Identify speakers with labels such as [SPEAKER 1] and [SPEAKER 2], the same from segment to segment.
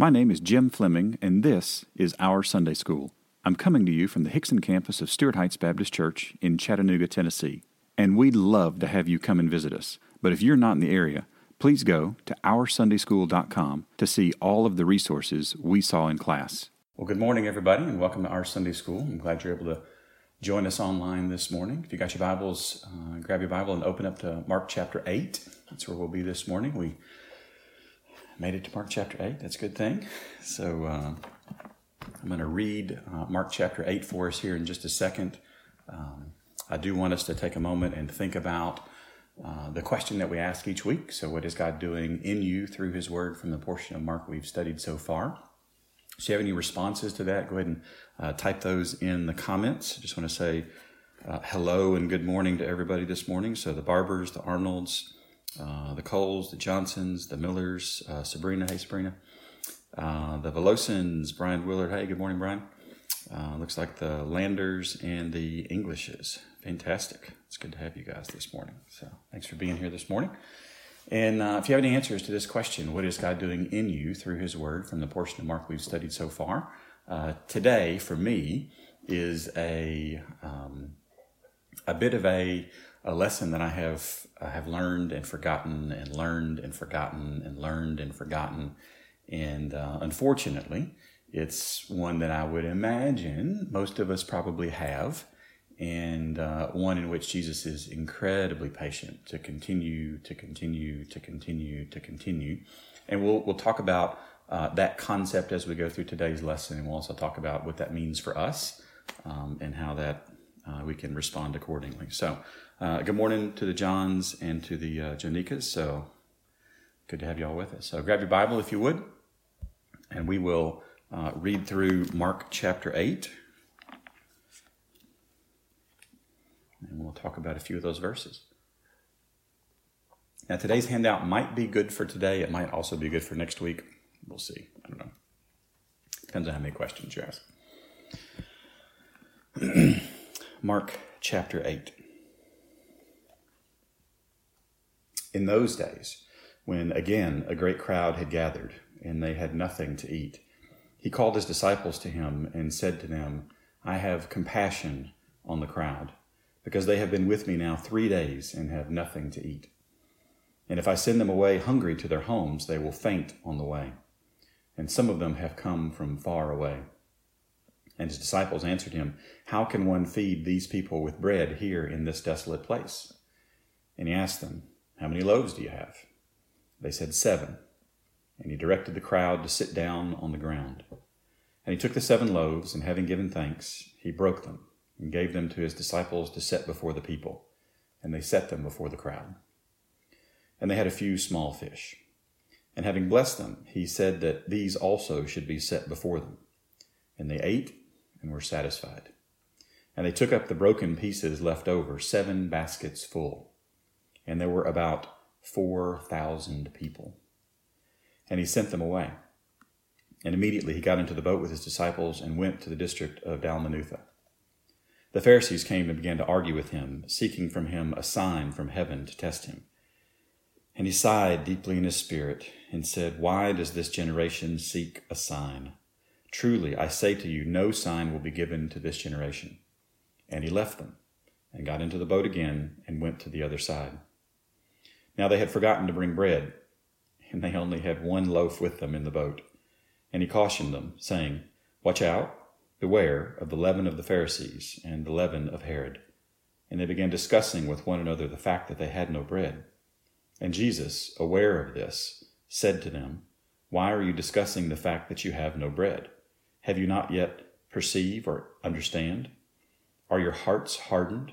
[SPEAKER 1] My name is Jim Fleming, and this is Our Sunday School. I'm coming to you from the Hixson campus of Stuart Heights Baptist Church in Chattanooga, Tennessee. And we'd love to have you come and visit us. But if you're not in the area, please go to OurSundaySchool.com to see all of the resources we saw in class. Well, good morning, everybody, and welcome to Our Sunday School. I'm glad you're able to join us online this morning. If you got your Bibles, uh, grab your Bible and open up to Mark chapter 8. That's where we'll be this morning. We made it to Mark chapter 8. That's a good thing. So uh, I'm going to read uh, Mark chapter 8 for us here in just a second. Um, I do want us to take a moment and think about uh, the question that we ask each week. So, what is God doing in you through His Word from the portion of Mark we've studied so far? If you have any responses to that, go ahead and uh, type those in the comments. I just want to say uh, hello and good morning to everybody this morning. So, the Barbers, the Arnolds, uh, the Coles, the Johnsons, the Millers, uh, Sabrina, hey Sabrina, uh, the Velosins, Brian Willard, hey, good morning, Brian. Uh, looks like the Landers and the Englishes. Fantastic. It's good to have you guys this morning. So thanks for being here this morning. And uh, if you have any answers to this question, what is God doing in you through His Word from the portion of Mark we've studied so far? today, for me, is a um, a bit of a a lesson that I have I have learned and forgotten and learned and forgotten and learned and forgotten, and uh, unfortunately, it's one that I would imagine most of us probably have, and uh, one in which Jesus is incredibly patient to continue to continue to continue to continue, and we'll we'll talk about. Uh, that concept as we go through today's lesson, and we'll also talk about what that means for us um, and how that uh, we can respond accordingly. So, uh, good morning to the Johns and to the uh, Janikas. So good to have you all with us. So grab your Bible if you would, and we will uh, read through Mark chapter 8. And we'll talk about a few of those verses. Now, today's handout might be good for today. It might also be good for next week. We'll see. I don't know. Depends on how many questions you ask. Mark chapter 8. In those days, when again a great crowd had gathered, and they had nothing to eat, he called his disciples to him and said to them, I have compassion on the crowd, because they have been with me now three days and have nothing to eat. And if I send them away hungry to their homes, they will faint on the way. And some of them have come from far away. And his disciples answered him, How can one feed these people with bread here in this desolate place? And he asked them, how many loaves do you have? They said, Seven. And he directed the crowd to sit down on the ground. And he took the seven loaves, and having given thanks, he broke them and gave them to his disciples to set before the people. And they set them before the crowd. And they had a few small fish. And having blessed them, he said that these also should be set before them. And they ate and were satisfied. And they took up the broken pieces left over, seven baskets full and there were about 4,000 people. And he sent them away. And immediately he got into the boat with his disciples and went to the district of Dalmanutha. The Pharisees came and began to argue with him, seeking from him a sign from heaven to test him. And he sighed deeply in his spirit and said, Why does this generation seek a sign? Truly, I say to you, no sign will be given to this generation. And he left them and got into the boat again and went to the other side. Now they had forgotten to bring bread, and they only had one loaf with them in the boat. And he cautioned them, saying, Watch out, beware of the leaven of the Pharisees and the leaven of Herod. And they began discussing with one another the fact that they had no bread. And Jesus, aware of this, said to them, Why are you discussing the fact that you have no bread? Have you not yet perceive or understand? Are your hearts hardened?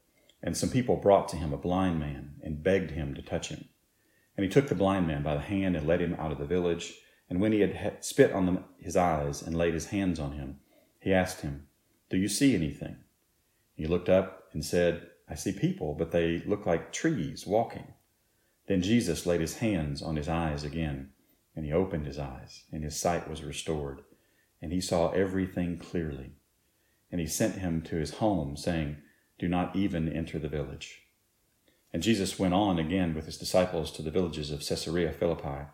[SPEAKER 1] And some people brought to him a blind man and begged him to touch him. And he took the blind man by the hand and led him out of the village. And when he had spit on his eyes and laid his hands on him, he asked him, Do you see anything? He looked up and said, I see people, but they look like trees walking. Then Jesus laid his hands on his eyes again, and he opened his eyes, and his sight was restored, and he saw everything clearly. And he sent him to his home, saying, Do not even enter the village. And Jesus went on again with his disciples to the villages of Caesarea Philippi.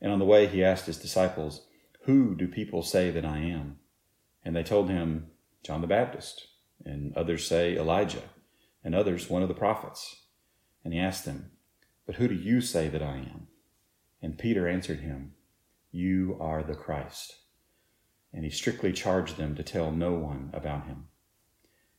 [SPEAKER 1] And on the way he asked his disciples, Who do people say that I am? And they told him, John the Baptist, and others say Elijah, and others one of the prophets. And he asked them, But who do you say that I am? And Peter answered him, You are the Christ. And he strictly charged them to tell no one about him.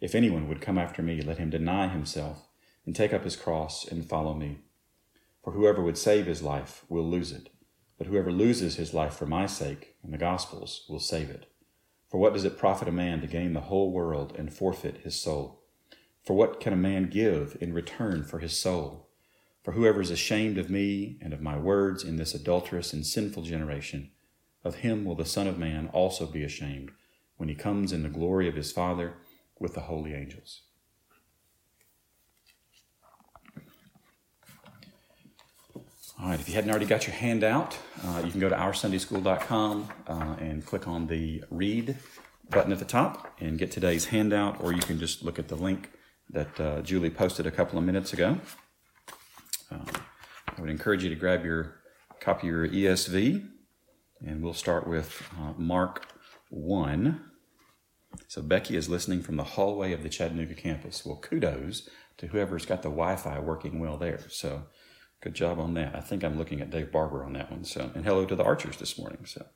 [SPEAKER 1] If anyone would come after me, let him deny himself and take up his cross and follow me. For whoever would save his life will lose it, but whoever loses his life for my sake and the gospel's will save it. For what does it profit a man to gain the whole world and forfeit his soul? For what can a man give in return for his soul? For whoever is ashamed of me and of my words in this adulterous and sinful generation, of him will the Son of Man also be ashamed when he comes in the glory of his Father with the holy angels. All right, if you hadn't already got your handout, uh, you can go to oursundayschool.com uh, and click on the read button at the top and get today's handout, or you can just look at the link that uh, Julie posted a couple of minutes ago. Uh, I would encourage you to grab your copy of your ESV, and we'll start with uh, Mark 1. So Becky is listening from the hallway of the Chattanooga campus. Well, kudos to whoever's got the Wi Fi working well there. So Good job on that. I think I'm looking at Dave Barber on that one. So, and hello to the Archers this morning. So,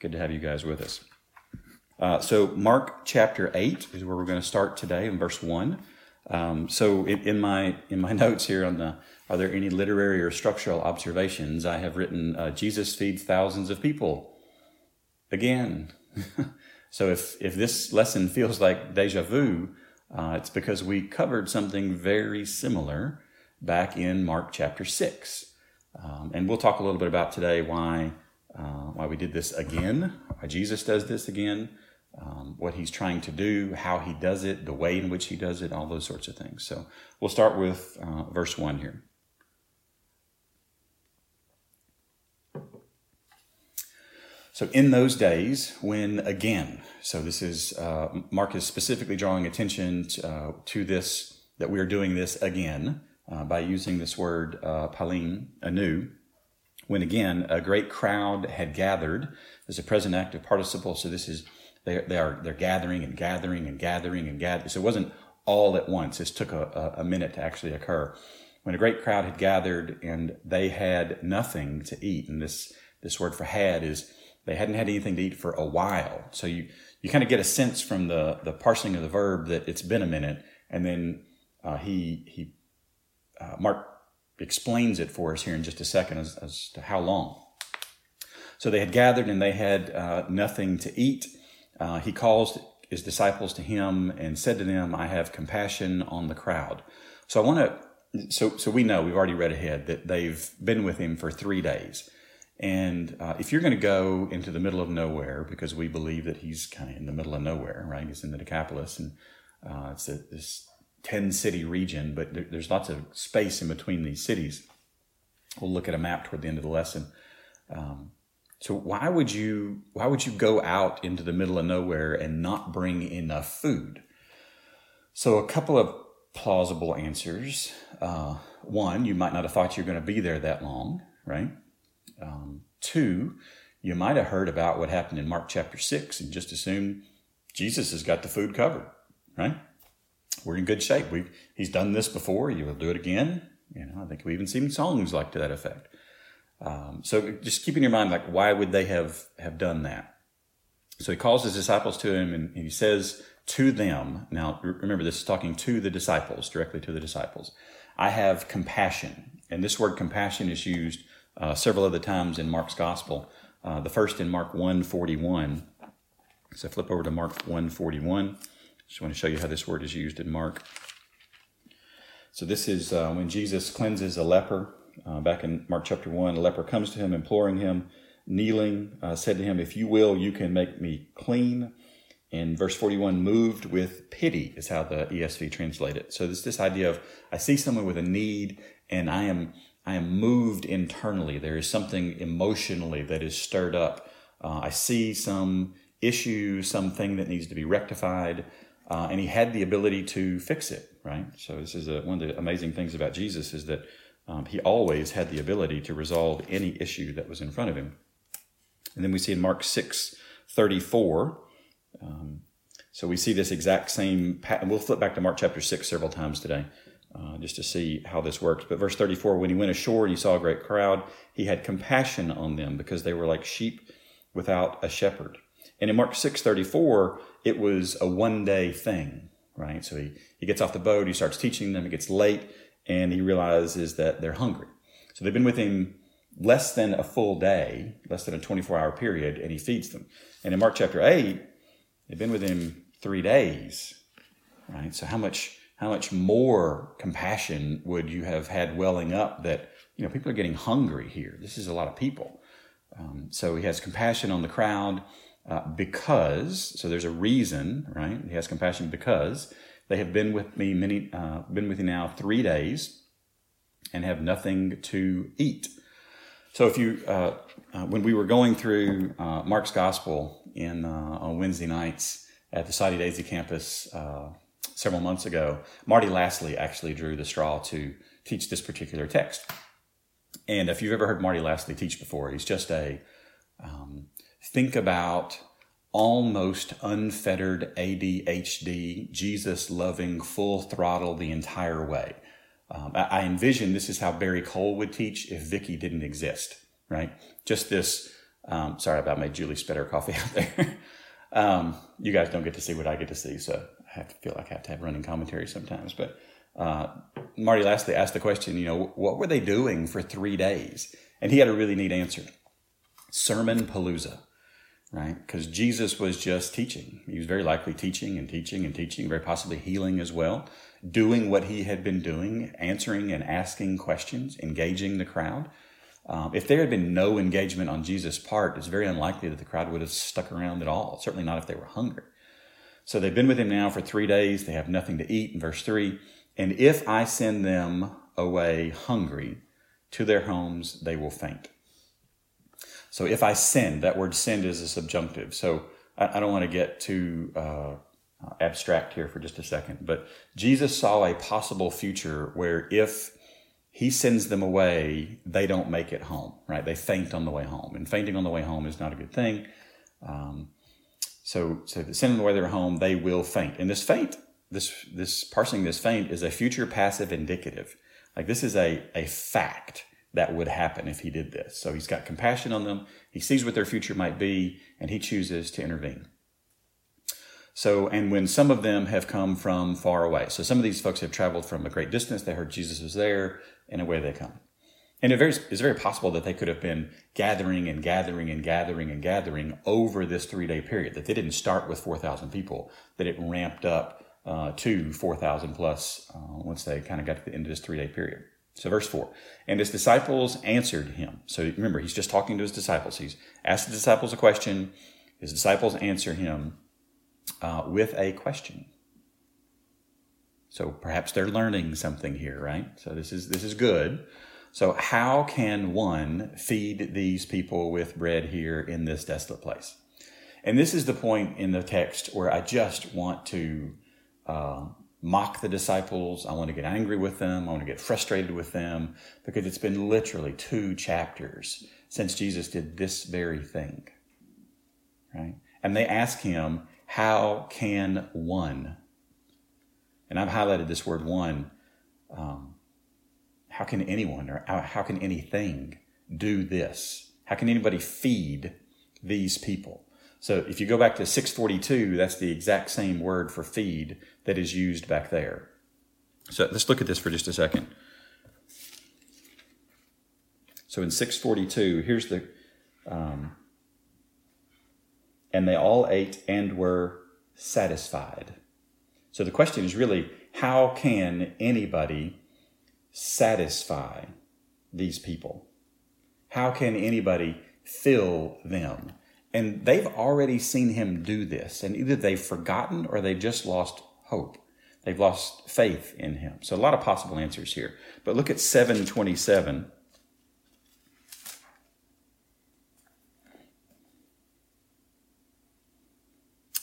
[SPEAKER 1] good to have you guys with us. Uh, so, Mark chapter eight is where we're going to start today in verse one. Um, so, in, in, my in my notes here on the are there any literary or structural observations? I have written uh, Jesus feeds thousands of people again. so, if if this lesson feels like deja vu, uh, it's because we covered something very similar back in Mark chapter 6. Um, and we'll talk a little bit about today why, uh, why we did this again, why Jesus does this again, um, what he's trying to do, how he does it, the way in which he does it, all those sorts of things. So we'll start with uh, verse 1 here. So, in those days, when again, so this is, uh, Mark is specifically drawing attention to, uh, to this, that we are doing this again uh, by using this word uh, palin anew, when again a great crowd had gathered. There's a present active participle, so this is they, they are they're gathering and gathering and gathering and gathering. So it wasn't all at once. This took a, a minute to actually occur. When a great crowd had gathered and they had nothing to eat, and this this word for had is they hadn't had anything to eat for a while. So you you kind of get a sense from the the parsing of the verb that it's been a minute, and then uh, he he uh, Mark explains it for us here in just a second as, as to how long. So they had gathered and they had uh, nothing to eat. Uh, he calls his disciples to him and said to them, I have compassion on the crowd. So I want to, so, so we know, we've already read ahead that they've been with him for three days. And uh, if you're going to go into the middle of nowhere, because we believe that he's kind of in the middle of nowhere, right? He's in the Decapolis, and uh, it's a, this 10 city region, but there, there's lots of space in between these cities. We'll look at a map toward the end of the lesson. Um, so why would you why would you go out into the middle of nowhere and not bring enough food? So a couple of plausible answers. Uh, one, you might not have thought you were going to be there that long, right? Um, two, you might have heard about what happened in Mark chapter six and just assume Jesus has got the food covered, right? we're in good shape. We he's done this before. He will do it again. You know, I think we even seen songs like to that effect. Um, so just keep in your mind, like, why would they have have done that? So he calls his disciples to him and he says to them, now remember this is talking to the disciples, directly to the disciples. I have compassion. And this word compassion is used uh, several other times in Mark's gospel. Uh, the first in Mark 141. So flip over to Mark 141. Just want to show you how this word is used in Mark. So this is uh, when Jesus cleanses a leper. Uh, back in Mark chapter 1, a leper comes to him, imploring him, kneeling, uh, said to him, If you will, you can make me clean. In verse 41, moved with pity is how the ESV translate it. So there's this idea of I see someone with a need and I am I am moved internally. There is something emotionally that is stirred up. Uh, I see some issue, something that needs to be rectified, uh, and he had the ability to fix it. Right. So this is a, one of the amazing things about Jesus is that um, he always had the ability to resolve any issue that was in front of him. And then we see in Mark six thirty four. Um, so we see this exact same pattern. We'll flip back to Mark chapter 6 several times today uh, just to see how this works. But verse 34 when he went ashore and he saw a great crowd, he had compassion on them because they were like sheep without a shepherd. And in Mark 6:34, it was a one-day thing, right? So he, he gets off the boat, he starts teaching them, it gets late, and he realizes that they're hungry. So they've been with him less than a full day, less than a 24-hour period, and he feeds them. And in Mark chapter 8, they've been with him three days, right? So how much how much more compassion would you have had welling up that you know people are getting hungry here? This is a lot of people. Um, so he has compassion on the crowd uh, because so there's a reason right? He has compassion because they have been with me many uh, been with me now three days and have nothing to eat. So if you uh, uh when we were going through uh, mark's gospel in uh, on wednesday nights at the Soddy Daisy campus several months ago, Marty Lastley actually drew the straw to teach this particular text. And if you've ever heard Marty Lastley teach before, he's just a um, think about almost unfettered ADHD, Jesus loving, full throttle the entire way. Um, I, I, envision this is how Barry Cole would teach if Vicky didn't exist, right? Just this. Um, sorry about my Julie Spitter coffee out there. um, you guys don't get to see what I get to see, so have to feel like I have to have running commentary sometimes. But uh, Marty Lastly asked the question, you know, what were they doing for three days? And he had a really neat answer Sermon Palooza, right? Because Jesus was just teaching. He was very likely teaching and teaching and teaching, very possibly healing as well, doing what he had been doing, answering and asking questions, engaging the crowd. Um, if there had been no engagement on Jesus' part, it's very unlikely that the crowd would have stuck around at all. Certainly not if they were hungry. So they've been with him now for three days. They have nothing to eat in verse three. And if I send them away hungry to their homes, they will faint. So if I send, that word send is a subjunctive. So I, I don't want to get too uh, abstract here for just a second, but Jesus saw a possible future where if he sends them away, they don't make it home, right? They faint on the way home. And fainting on the way home is not a good thing. Um, so, so if send them away their home, they will faint. And this faint, this this parsing this faint is a future passive indicative. Like this is a a fact that would happen if he did this. So he's got compassion on them. He sees what their future might be, and he chooses to intervene. So, and when some of them have come from far away, so some of these folks have traveled from a great distance, they heard Jesus was there, and away they come. And it very, it's very possible that they could have been gathering and gathering and gathering and gathering over this three day period, that they didn't start with 4,000 people, that it ramped up uh, to 4,000 plus uh, once they kind of got to the end of this three day period. So, verse 4 And his disciples answered him. So, remember, he's just talking to his disciples. He's asked the disciples a question. His disciples answer him uh, with a question. So, perhaps they're learning something here, right? So, this is, this is good. So, how can one feed these people with bread here in this desolate place? And this is the point in the text where I just want to uh, mock the disciples. I want to get angry with them. I want to get frustrated with them because it's been literally two chapters since Jesus did this very thing. Right? And they ask him, How can one? And I've highlighted this word one. Um, how can anyone or how can anything do this? How can anybody feed these people? So if you go back to 642, that's the exact same word for feed that is used back there. So let's look at this for just a second. So in 642, here's the, um, and they all ate and were satisfied. So the question is really, how can anybody satisfy these people? How can anybody fill them? And they've already seen him do this, and either they've forgotten or they've just lost hope. They've lost faith in him. So a lot of possible answers here. But look at 727.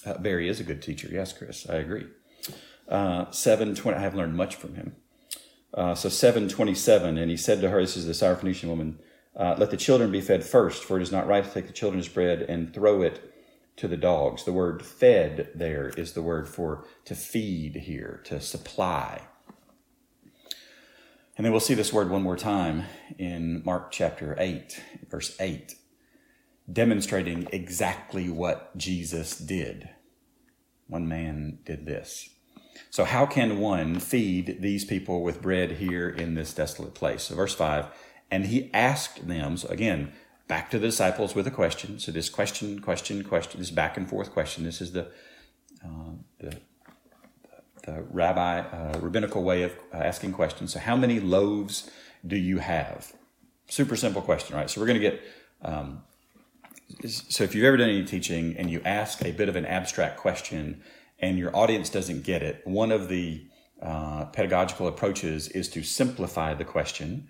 [SPEAKER 1] Uh, Barry is a good teacher. Yes, Chris, I agree. Uh, 720, I have learned much from him. Uh, so 727, and he said to her, this is the Syrophoenician woman, uh, let the children be fed first, for it is not right to take the children's bread and throw it to the dogs. The word fed there is the word for to feed here, to supply. And then we'll see this word one more time in Mark chapter 8, verse 8, demonstrating exactly what Jesus did. One man did this. So, how can one feed these people with bread here in this desolate place? So, verse 5 And he asked them, so again, back to the disciples with a question. So this question, question, question, this back and forth question. This is the uh, the, the rabbi uh, rabbinical way of uh, asking questions. So how many loaves do you have? Super simple question, right? So we're going to get. Um, so if you've ever done any teaching and you ask a bit of an abstract question and your audience doesn't get it, one of the uh, pedagogical approaches is to simplify the question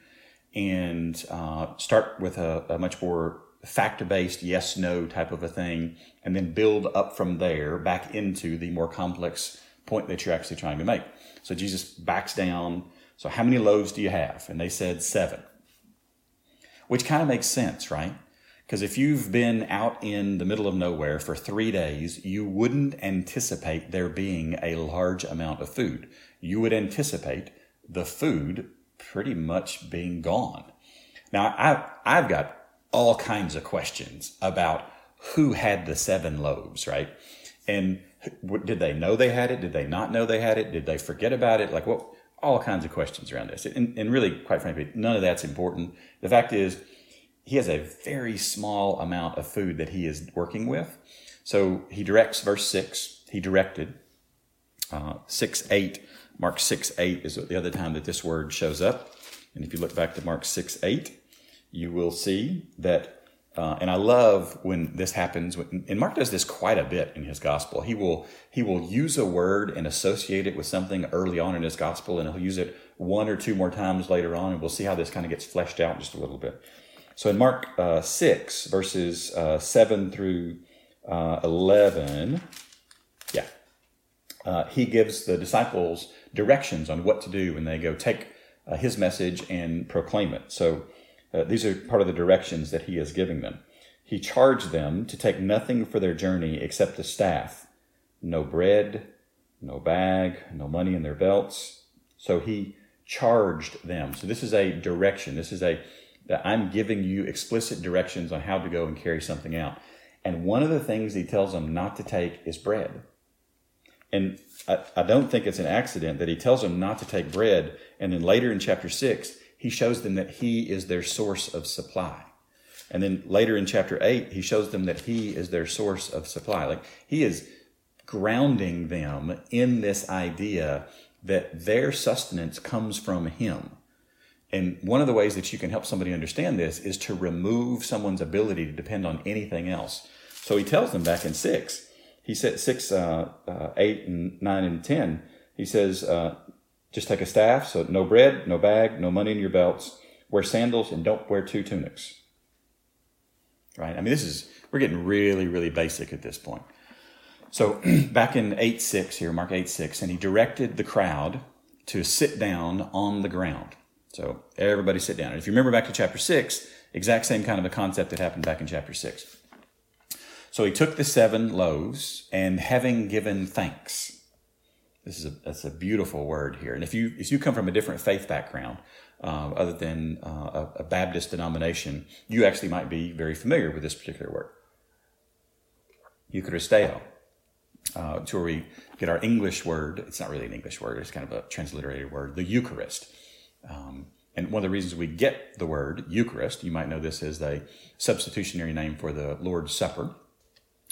[SPEAKER 1] and uh, start with a, a much more factor based yes no type of a thing, and then build up from there back into the more complex point that you're actually trying to make. So Jesus backs down. So, how many loaves do you have? And they said seven, which kind of makes sense, right? Because if you've been out in the middle of nowhere for three days, you wouldn't anticipate there being a large amount of food. You would anticipate the food pretty much being gone. Now, I, I've got all kinds of questions about who had the seven loaves, right? And did they know they had it? Did they not know they had it? Did they forget about it? Like what? All kinds of questions around this. And, and really, quite frankly, none of that's important. The fact is, he has a very small amount of food that he is working with. So he directs verse 6, he directed. Uh, 6 8 Mark 6 8 is the other time that this word shows up. And if you look back to Mark 6 8, you will see that. Uh, and I love when this happens. And Mark does this quite a bit in his gospel. He will he will use a word and associate it with something early on in his gospel, and he'll use it one or two more times later on, and we'll see how this kind of gets fleshed out just a little bit. So in Mark uh, six verses uh, seven through uh, eleven, yeah, uh, he gives the disciples directions on what to do when they go take uh, his message and proclaim it. So uh, these are part of the directions that he is giving them. He charged them to take nothing for their journey except the staff, no bread, no bag, no money in their belts. So he charged them. So this is a direction. This is a that I'm giving you explicit directions on how to go and carry something out. And one of the things he tells them not to take is bread. And I, I don't think it's an accident that he tells them not to take bread. And then later in chapter six, he shows them that he is their source of supply. And then later in chapter eight, he shows them that he is their source of supply. Like he is grounding them in this idea that their sustenance comes from him. And one of the ways that you can help somebody understand this is to remove someone's ability to depend on anything else. So he tells them back in six, he said six, uh, uh, eight, and nine, and ten. He says, uh, just take a staff, so no bread, no bag, no money in your belts. Wear sandals and don't wear two tunics. Right? I mean, this is we're getting really, really basic at this point. So back in eight six here, Mark eight six, and he directed the crowd to sit down on the ground. So everybody sit down. And if you remember back to chapter six, exact same kind of a concept that happened back in chapter six. So he took the seven loaves and having given thanks. This is a, that's a beautiful word here. And if you, if you come from a different faith background, uh, other than uh, a, a Baptist denomination, you actually might be very familiar with this particular word. Eucharisteo. Uh, it's where we get our English word. It's not really an English word, it's kind of a transliterated word, the Eucharist. Um, and one of the reasons we get the word Eucharist, you might know this as a substitutionary name for the Lord's Supper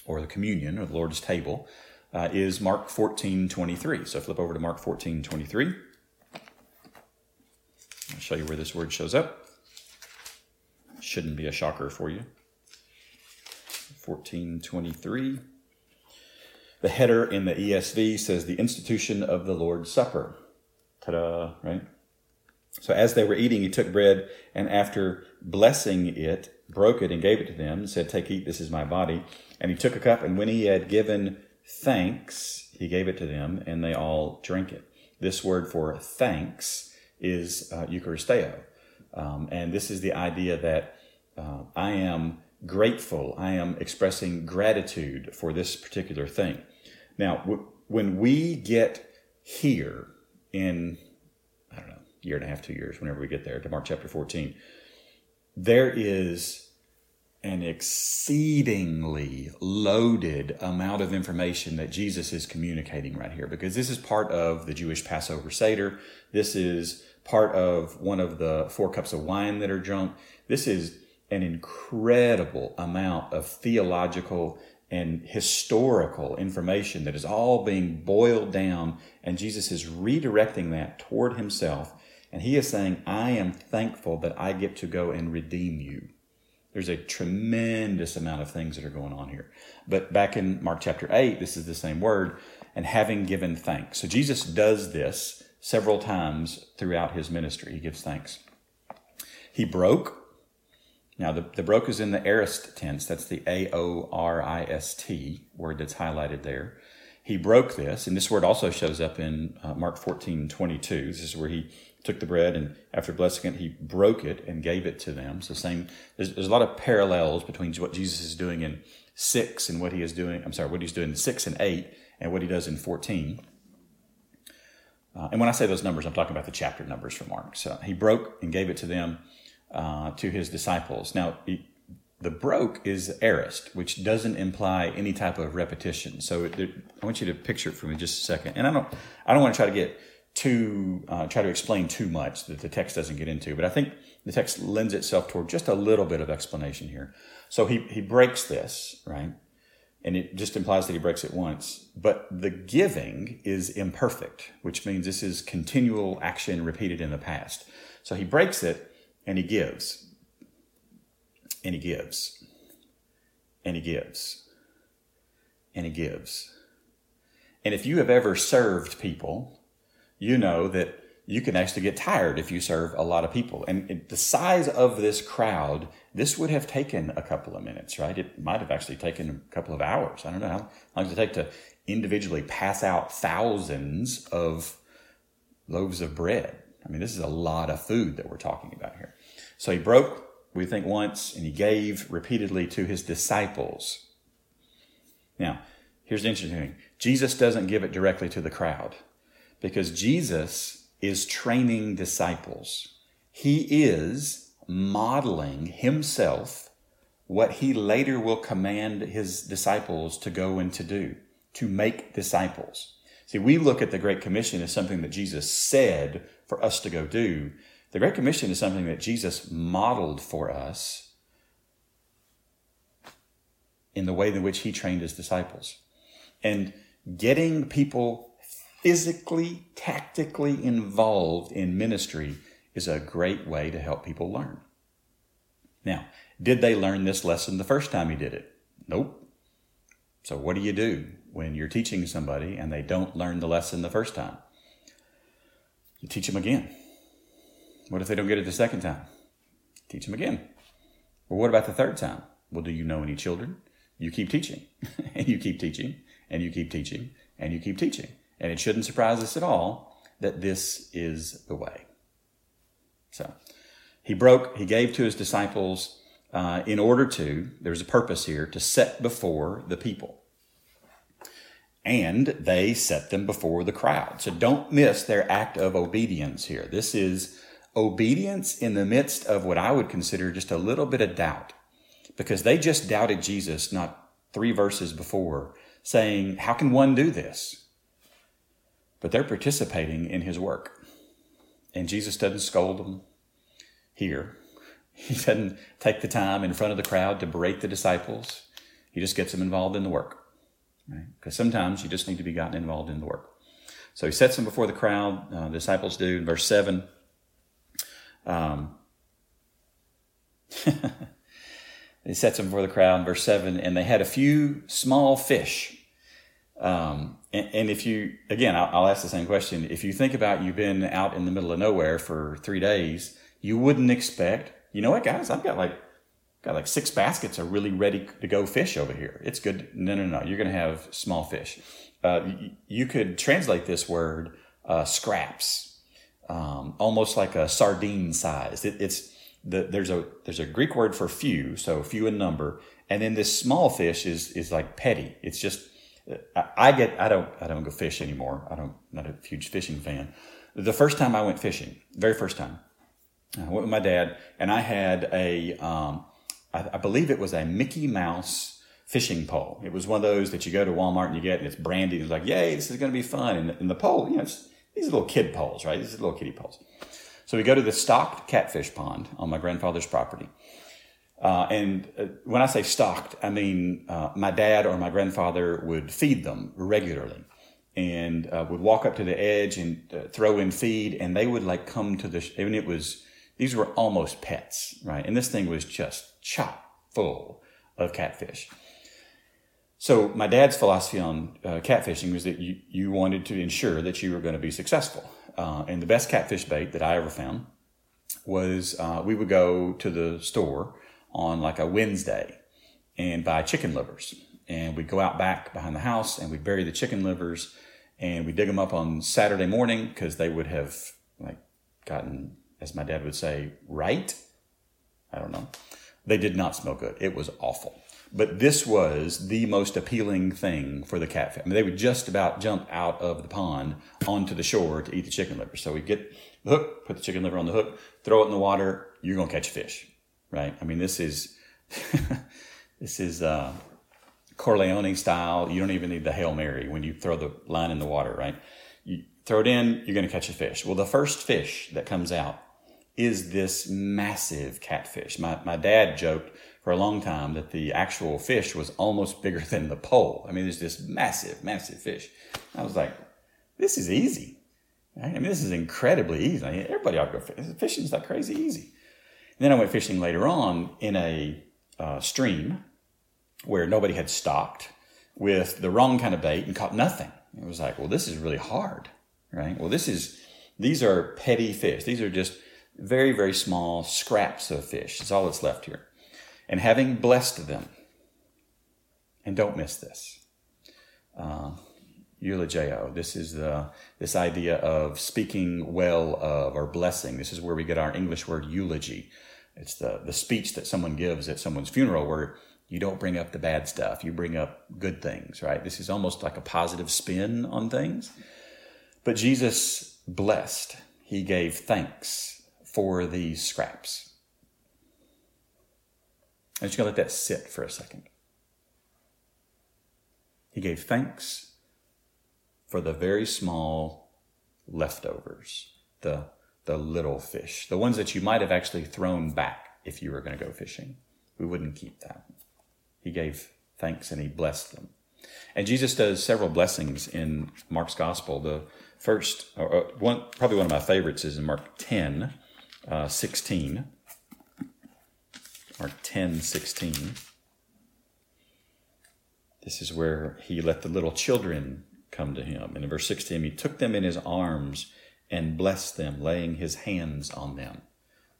[SPEAKER 1] or the communion or the Lord's table, uh, is Mark 14 23. So flip over to Mark 14 23. I'll show you where this word shows up. Shouldn't be a shocker for you. 1423. The header in the ESV says the institution of the Lord's Supper. Ta da, right? So as they were eating, he took bread and after blessing it, broke it and gave it to them and said, Take, eat, this is my body. And he took a cup and when he had given thanks, he gave it to them and they all drank it. This word for thanks is uh, Eucharisteo. Um, and this is the idea that uh, I am grateful. I am expressing gratitude for this particular thing. Now, w- when we get here in, year and a half, two years, whenever we get there to Mark chapter 14, there is an exceedingly loaded amount of information that Jesus is communicating right here because this is part of the Jewish Passover Seder. This is part of one of the four cups of wine that are drunk. This is an incredible amount of theological and historical information that is all being boiled down, and Jesus is redirecting that toward himself. And he is saying, I am thankful that I get to go and redeem you. There's a tremendous amount of things that are going on here. But back in Mark chapter 8, this is the same word, and having given thanks. So Jesus does this several times throughout his ministry. He gives thanks. He broke now, the, the broke is in the aorist tense. That's the A O R I S T word that's highlighted there. He broke this, and this word also shows up in uh, Mark 14 22. This is where he took the bread and after blessing it, he broke it and gave it to them. So, same, there's, there's a lot of parallels between what Jesus is doing in 6 and what he is doing, I'm sorry, what he's doing in 6 and 8 and what he does in 14. Uh, and when I say those numbers, I'm talking about the chapter numbers for Mark. So he broke and gave it to them uh, to his disciples. Now, the broke is aorist, which doesn't imply any type of repetition. So it, I want you to picture it for me just a second. And I don't, I don't want to try to get too, uh, try to explain too much that the text doesn't get into, but I think the text lends itself toward just a little bit of explanation here. So he, he breaks this, right? And it just implies that he breaks it once. But the giving is imperfect, which means this is continual action repeated in the past. So he breaks it and he gives. And he gives. And he gives. And he gives. And if you have ever served people, you know that you can actually get tired if you serve a lot of people. And the size of this crowd, this would have taken a couple of minutes, right? It might have actually taken a couple of hours. I don't know how long does it take to individually pass out thousands of loaves of bread. I mean, this is a lot of food that we're talking about here. So he broke, we think, once, and he gave repeatedly to his disciples. Now, here's the interesting thing Jesus doesn't give it directly to the crowd because Jesus is training disciples. He is modeling himself what he later will command his disciples to go and to do, to make disciples. See, we look at the Great Commission as something that Jesus said for us to go do. The Great Commission is something that Jesus modeled for us in the way in which he trained his disciples. And getting people physically, tactically involved in ministry is a great way to help people learn. Now, did they learn this lesson the first time he did it? Nope. So, what do you do when you're teaching somebody and they don't learn the lesson the first time? You teach them again. What if they don't get it the second time? Teach them again. Well, what about the third time? Well, do you know any children? You keep teaching, and you keep teaching, and you keep teaching, and you keep teaching. And it shouldn't surprise us at all that this is the way. So he broke, he gave to his disciples uh, in order to, there's a purpose here, to set before the people and they set them before the crowd. So don't miss their act of obedience here. This is obedience in the midst of what I would consider just a little bit of doubt because they just doubted Jesus not three verses before, saying, How can one do this? But they're participating in his work. And Jesus doesn't scold them here. He doesn't take the time in front of the crowd to berate the disciples. He just gets them involved in the work. Right? Because sometimes you just need to be gotten involved in the work. So he sets them before the crowd. Uh, the disciples do in verse 7. Um, he sets them before the crowd in verse 7 and they had a few small fish um, and, and, if you again I'll, I'll, ask the same question. If you think about you've been out in the middle of nowhere for three days you wouldn't expect you know what guys? I've got like got like six baskets of really ready to go fish over here. It's good. No no no you're going to have small fish. Uh, you, you, could translate this word uh, scraps um, almost like a sardine size. It, it's the, there's a there's a Greek word for few, so few in number, and then this small fish is is like petty. It's just I, get I don't I don't go fish anymore. I don't not a huge fishing fan. The first time I went fishing, very first time, I went with my dad, and I had a um, I, I believe it was a Mickey Mouse fishing pole. It was one of those that you go to Walmart and you get, and it's branded. It's like, yay, this is going to be fun. And, and the pole, you know, these are little kid poles, right? These are little kiddie poles. So we go to the stocked catfish pond on my grandfather's property. Uh, and uh, when I say stocked, I mean uh, my dad or my grandfather would feed them regularly and uh, would walk up to the edge and uh, throw in feed, and they would like come to the. Sh- I mean, it was these were almost pets, right? And this thing was just chock full of catfish. So my dad's philosophy on uh, catfishing was that you, you wanted to ensure that you were going to be successful. Uh, and the best catfish bait that I ever found was uh, we would go to the store on like a Wednesday and buy chicken livers. And we'd go out back behind the house and we'd bury the chicken livers and we dig them up on Saturday morning because they would have like gotten, as my dad would say, right. I don't know. They did not smell good. It was awful. But this was the most appealing thing for the catfish. I mean, they would just about jump out of the pond onto the shore to eat the chicken liver. So we get the hook, put the chicken liver on the hook, throw it in the water. You're going to catch a fish, right? I mean, this is this is uh, Corleone style. You don't even need the hail mary when you throw the line in the water, right? You throw it in, you're going to catch a fish. Well, the first fish that comes out is this massive catfish. My my dad joked for a long time that the actual fish was almost bigger than the pole. I mean, there's this massive, massive fish. I was like, this is easy. I mean, this is incredibly easy. I mean, everybody ought to go fishing. Fishing's like crazy easy. Then I went fishing later on in a uh, stream where nobody had stocked with the wrong kind of bait and caught nothing. It was like, well, this is really hard, right? Well, this is, these are petty fish. These are just very, very small scraps of fish. That's all that's left here and having blessed them, and don't miss this. Uh, eulogeo. This is the this idea of speaking well of or blessing. This is where we get our English word eulogy. It's the the speech that someone gives at someone's funeral where you don't bring up the bad stuff. You bring up good things, right? This is almost like a positive spin on things. But Jesus blessed. He gave thanks for these scraps. I'm just going to let that sit for a second. He gave thanks for the very small leftovers, the, the little fish, the ones that you might have actually thrown back if you were going to go fishing. We wouldn't keep that. He gave thanks and he blessed them. And Jesus does several blessings in Mark's gospel. The first, or one, probably one of my favorites is in Mark 10, uh, 16. Mark 10 16. This is where he let the little children come to him. And in verse 16, he took them in his arms and blessed them, laying his hands on them.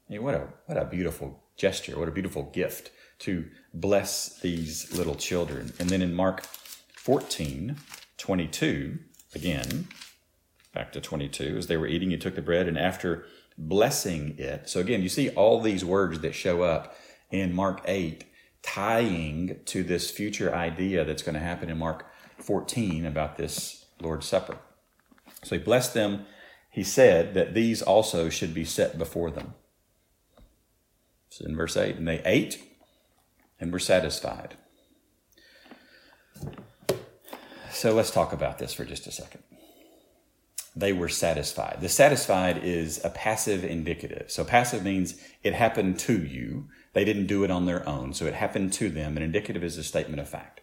[SPEAKER 1] What, a, what a beautiful gesture, what a beautiful gift to bless these little children. And then in Mark 14 22, again, back to 22, as they were eating, he took the bread and after blessing it. So again, you see all these words that show up in Mark 8, tying to this future idea that's going to happen in Mark 14 about this Lord's Supper. So he blessed them. He said that these also should be set before them. So in verse 8, and they ate and were satisfied. So let's talk about this for just a second. They were satisfied. The satisfied is a passive indicative. So passive means it happened to you. They didn't do it on their own. So it happened to them. An indicative is a statement of fact.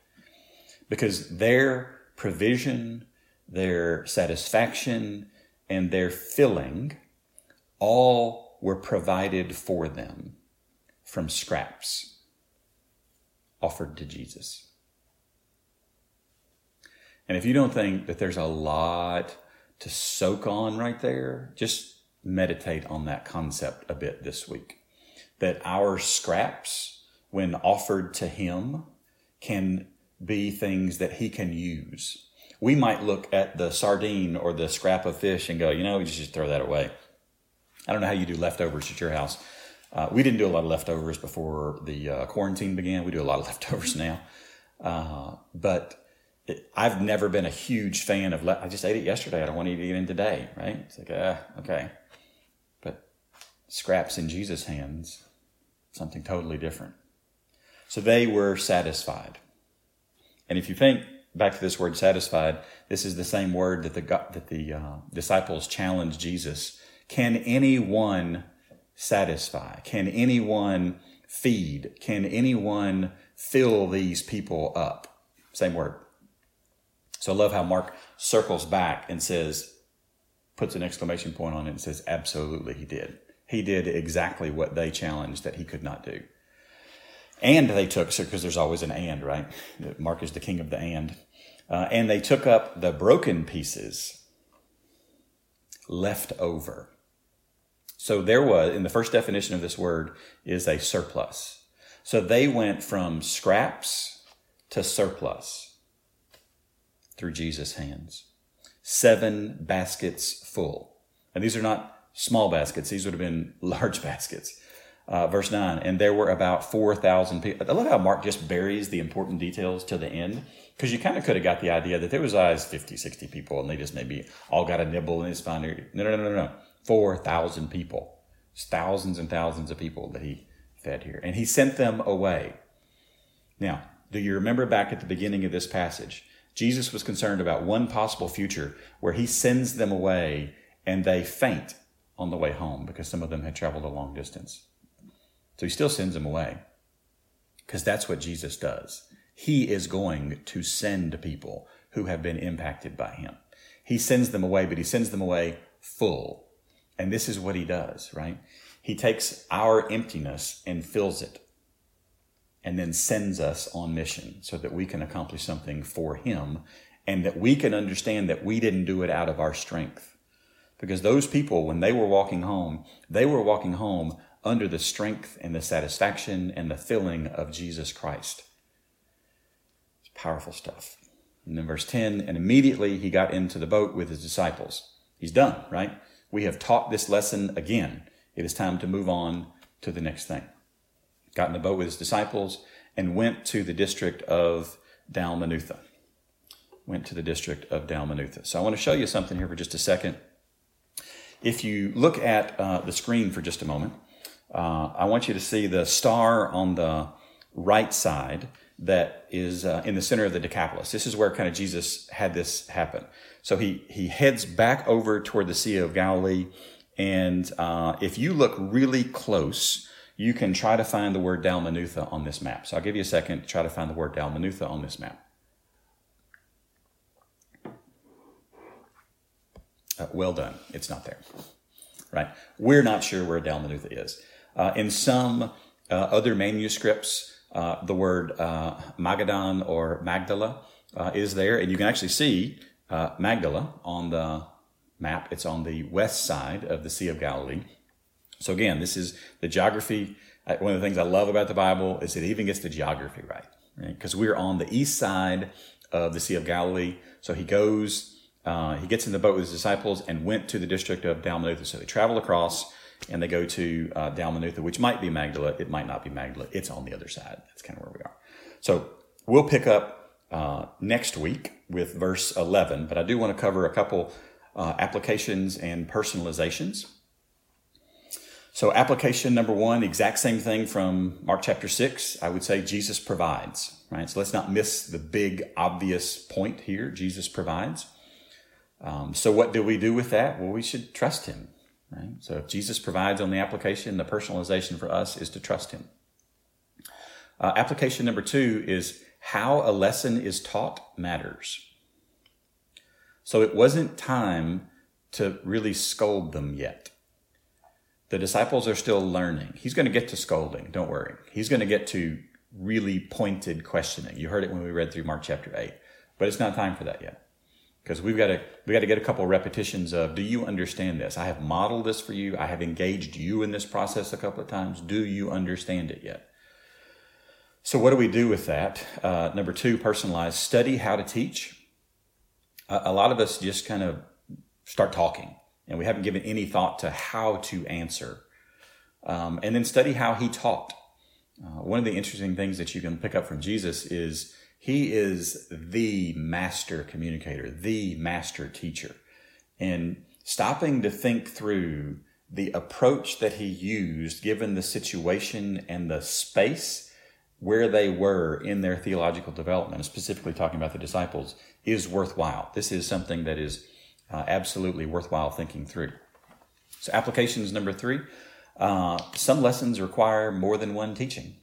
[SPEAKER 1] Because their provision, their satisfaction, and their filling all were provided for them from scraps offered to Jesus. And if you don't think that there's a lot to soak on right there, just meditate on that concept a bit this week. That our scraps, when offered to Him, can be things that He can use. We might look at the sardine or the scrap of fish and go, you know, we just throw that away. I don't know how you do leftovers at your house. Uh, we didn't do a lot of leftovers before the uh, quarantine began. We do a lot of leftovers now. Uh, but it, I've never been a huge fan of, le- I just ate it yesterday. I don't want to eat it again today, right? It's like, uh, okay. But scraps in Jesus' hands, something totally different. So they were satisfied. And if you think back to this word satisfied, this is the same word that the, that the uh, disciples challenged Jesus. Can anyone satisfy? Can anyone feed? Can anyone fill these people up? Same word. So I love how Mark circles back and says, puts an exclamation point on it and says, absolutely he did. He did exactly what they challenged that he could not do. And they took, so because there's always an and, right? Mark is the king of the and. Uh, and they took up the broken pieces left over so there was, in the first definition of this word, is a surplus. So they went from scraps to surplus through Jesus' hands. Seven baskets full. And these are not small baskets, these would have been large baskets. Uh, verse 9, and there were about 4,000 people. I love how Mark just buries the important details to the end because you kind of could have got the idea that there was always 50, 60 people and they just maybe all got a nibble and it's fine. No, no, no, no, no. 4,000 people. It's thousands and thousands of people that he fed here. And he sent them away. Now, do you remember back at the beginning of this passage? Jesus was concerned about one possible future where he sends them away and they faint on the way home because some of them had traveled a long distance. So he still sends them away because that's what Jesus does. He is going to send people who have been impacted by him. He sends them away, but he sends them away full. And this is what he does, right? He takes our emptiness and fills it and then sends us on mission so that we can accomplish something for him and that we can understand that we didn't do it out of our strength. Because those people, when they were walking home, they were walking home under the strength and the satisfaction and the filling of Jesus Christ. It's powerful stuff. And then verse 10, and immediately he got into the boat with his disciples. He's done, right? We have taught this lesson again. It is time to move on to the next thing. Got in the boat with his disciples and went to the district of Dalmanutha. Went to the district of Dalmanutha. So I want to show you something here for just a second. If you look at uh, the screen for just a moment, uh, I want you to see the star on the right side that is uh, in the center of the Decapolis. This is where kind of Jesus had this happen. So he, he heads back over toward the Sea of Galilee. And uh, if you look really close, you can try to find the word Dalmanutha on this map. So I'll give you a second to try to find the word Dalmanutha on this map. Uh, well done. It's not there. Right? We're not sure where Dalmanutha is. Uh, in some uh, other manuscripts, uh, the word uh, Magadan or Magdala uh, is there, and you can actually see uh, Magdala on the map. It's on the west side of the Sea of Galilee. So again, this is the geography. One of the things I love about the Bible is it even gets the geography right, Because right? we're on the east side of the Sea of Galilee. So he goes, he gets in the boat with his disciples and went to the district of Dalmanutha. So they travel across and they go to uh, Dalmanutha, which might be Magdala. It might not be Magdala. It's on the other side. That's kind of where we are. So we'll pick up uh, next week with verse 11, but I do want to cover a couple uh, applications and personalizations. So, application number one, exact same thing from Mark chapter 6. I would say Jesus provides, right? So, let's not miss the big obvious point here. Jesus provides. Um, so, what do we do with that? Well, we should trust him, right? So, if Jesus provides on the application, the personalization for us is to trust him. Uh, application number two is how a lesson is taught matters. So, it wasn't time to really scold them yet the disciples are still learning. He's going to get to scolding. Don't worry. He's going to get to really pointed questioning. You heard it when we read through Mark chapter 8, but it's not time for that yet. Because we've got to we got to get a couple repetitions of do you understand this? I have modeled this for you. I have engaged you in this process a couple of times. Do you understand it yet? So what do we do with that? Uh, number two, personalize. Study how to teach. Uh, a lot of us just kind of start talking and we haven't given any thought to how to answer. Um, and then study how he taught. Uh, one of the interesting things that you can pick up from Jesus is he is the master communicator, the master teacher. And stopping to think through the approach that he used, given the situation and the space where they were in their theological development, specifically talking about the disciples, is worthwhile. This is something that is uh, absolutely worthwhile thinking through. So, applications number three uh, some lessons require more than one teaching,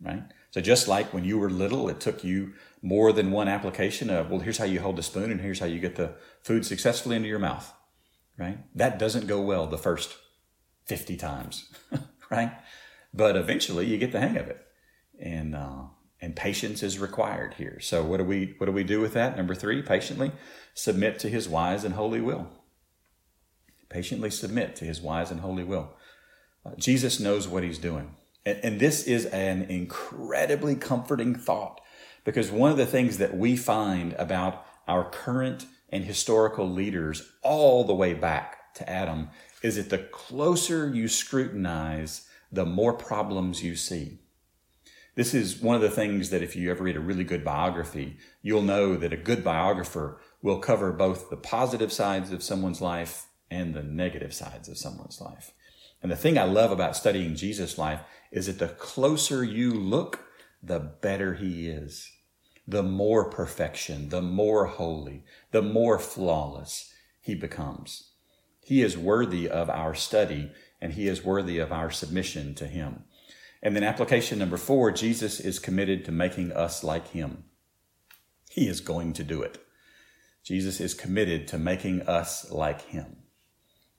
[SPEAKER 1] right? So, just like when you were little, it took you more than one application of, well, here's how you hold the spoon and here's how you get the food successfully into your mouth, right? That doesn't go well the first 50 times, right? But eventually you get the hang of it. And, uh, and patience is required here. So what do we what do we do with that? Number three, patiently submit to His wise and holy will. Patiently submit to His wise and holy will. Uh, Jesus knows what He's doing, and, and this is an incredibly comforting thought because one of the things that we find about our current and historical leaders all the way back to Adam is that the closer you scrutinize, the more problems you see. This is one of the things that if you ever read a really good biography, you'll know that a good biographer will cover both the positive sides of someone's life and the negative sides of someone's life. And the thing I love about studying Jesus' life is that the closer you look, the better he is. The more perfection, the more holy, the more flawless he becomes. He is worthy of our study and he is worthy of our submission to him. And then application number four, Jesus is committed to making us like him. He is going to do it. Jesus is committed to making us like him.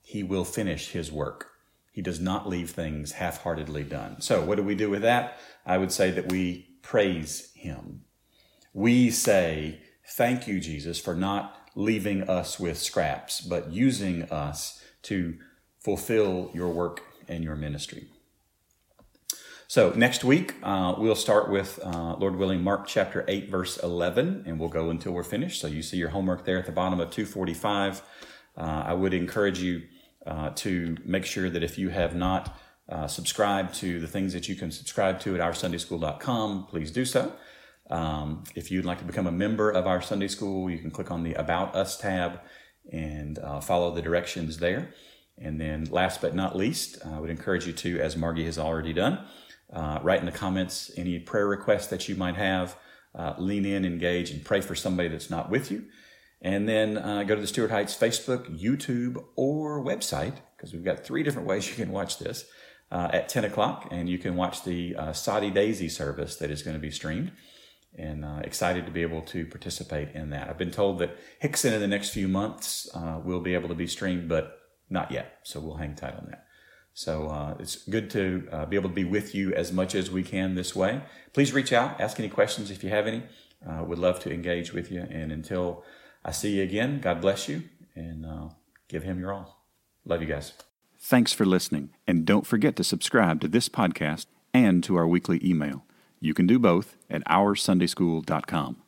[SPEAKER 1] He will finish his work. He does not leave things half heartedly done. So, what do we do with that? I would say that we praise him. We say, Thank you, Jesus, for not leaving us with scraps, but using us to fulfill your work and your ministry. So next week, uh, we'll start with, uh, Lord willing, Mark chapter 8, verse 11, and we'll go until we're finished. So you see your homework there at the bottom of 245. Uh, I would encourage you uh, to make sure that if you have not uh, subscribed to the things that you can subscribe to at oursundayschool.com, please do so. Um, if you'd like to become a member of our Sunday school, you can click on the About Us tab and uh, follow the directions there. And then, last but not least, I would encourage you to, as Margie has already done, uh, write in the comments any prayer requests that you might have. Uh, lean in, engage, and pray for somebody that's not with you. And then uh, go to the Stewart Heights Facebook, YouTube, or website, because we've got three different ways you can watch this uh, at 10 o'clock. And you can watch the uh, Daisy service that is going to be streamed. And uh, excited to be able to participate in that. I've been told that Hixson in the next few months uh, will be able to be streamed, but not yet. So we'll hang tight on that. So uh, it's good to uh, be able to be with you as much as we can this way. Please reach out, ask any questions if you have any. Uh, would love to engage with you. And until I see you again, God bless you and uh, give Him your all. Love you guys.
[SPEAKER 2] Thanks for listening. And don't forget to subscribe to this podcast and to our weekly email. You can do both at OurSundaySchool.com.